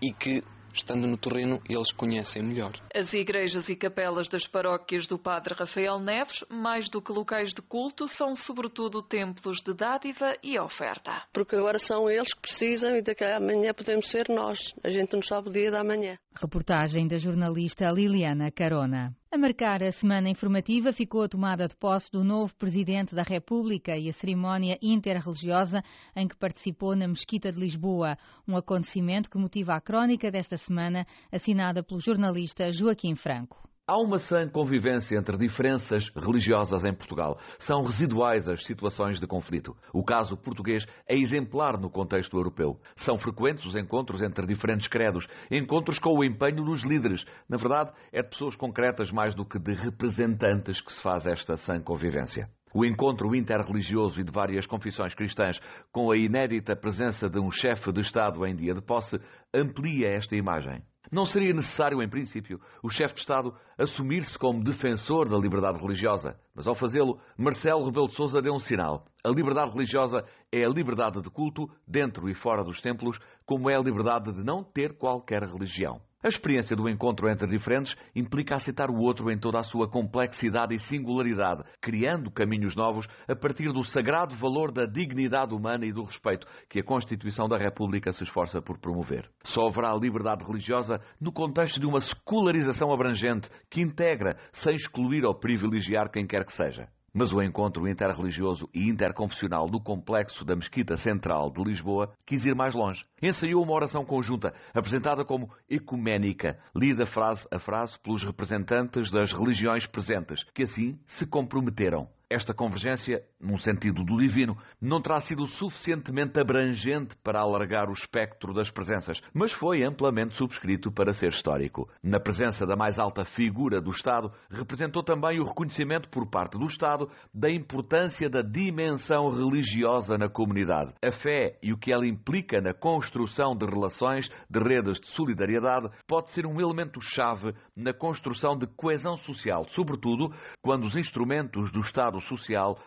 e que Estando no terreno, eles conhecem melhor. As igrejas e capelas das paróquias do Padre Rafael Neves, mais do que locais de culto, são sobretudo templos de dádiva e oferta. Porque agora são eles que precisam e daqui a amanhã podemos ser nós. A gente não sabe o dia da manhã. Reportagem da jornalista Liliana Carona. A marcar a semana informativa ficou a tomada de posse do novo Presidente da República e a cerimónia interreligiosa em que participou na Mesquita de Lisboa, um acontecimento que motiva a crónica desta semana, assinada pelo jornalista Joaquim Franco. Há uma sã convivência entre diferenças religiosas em Portugal. São residuais as situações de conflito. O caso português é exemplar no contexto europeu. São frequentes os encontros entre diferentes credos, encontros com o empenho dos líderes. Na verdade, é de pessoas concretas mais do que de representantes que se faz esta sã convivência. O encontro interreligioso e de várias confissões cristãs, com a inédita presença de um chefe de Estado em dia de posse, amplia esta imagem. Não seria necessário, em princípio, o chefe de Estado assumir-se como defensor da liberdade religiosa, mas ao fazê-lo, Marcelo Rebelo de Sousa deu um sinal. A liberdade religiosa é a liberdade de culto, dentro e fora dos templos, como é a liberdade de não ter qualquer religião. A experiência do encontro entre diferentes implica aceitar o outro em toda a sua complexidade e singularidade, criando caminhos novos a partir do sagrado valor da dignidade humana e do respeito que a Constituição da República se esforça por promover. Só haverá liberdade religiosa no contexto de uma secularização abrangente que integra, sem excluir ou privilegiar quem quer que seja. Mas o encontro interreligioso e interconfessional do complexo da Mesquita Central de Lisboa quis ir mais longe. Ensaiou uma oração conjunta, apresentada como ecuménica, lida frase a frase pelos representantes das religiões presentes, que assim se comprometeram. Esta convergência, num sentido do divino, não terá sido suficientemente abrangente para alargar o espectro das presenças, mas foi amplamente subscrito para ser histórico. Na presença da mais alta figura do Estado, representou também o reconhecimento por parte do Estado da importância da dimensão religiosa na comunidade. A fé e o que ela implica na construção de relações, de redes de solidariedade, pode ser um elemento-chave na construção de coesão social, sobretudo quando os instrumentos do Estado social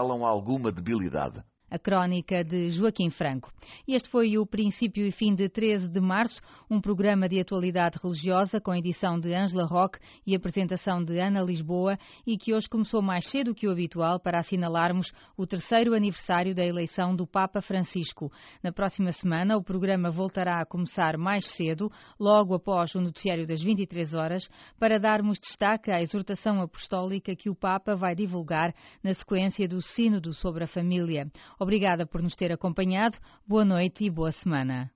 revelam alguma debilidade a crónica de Joaquim Franco. Este foi o princípio e fim de 13 de março, um programa de atualidade religiosa com edição de Ângela Roque e apresentação de Ana Lisboa e que hoje começou mais cedo que o habitual para assinalarmos o terceiro aniversário da eleição do Papa Francisco. Na próxima semana, o programa voltará a começar mais cedo, logo após o noticiário das 23 horas, para darmos destaque à exortação apostólica que o Papa vai divulgar na sequência do Sínodo sobre a Família. Obrigada por nos ter acompanhado. Boa noite e boa semana.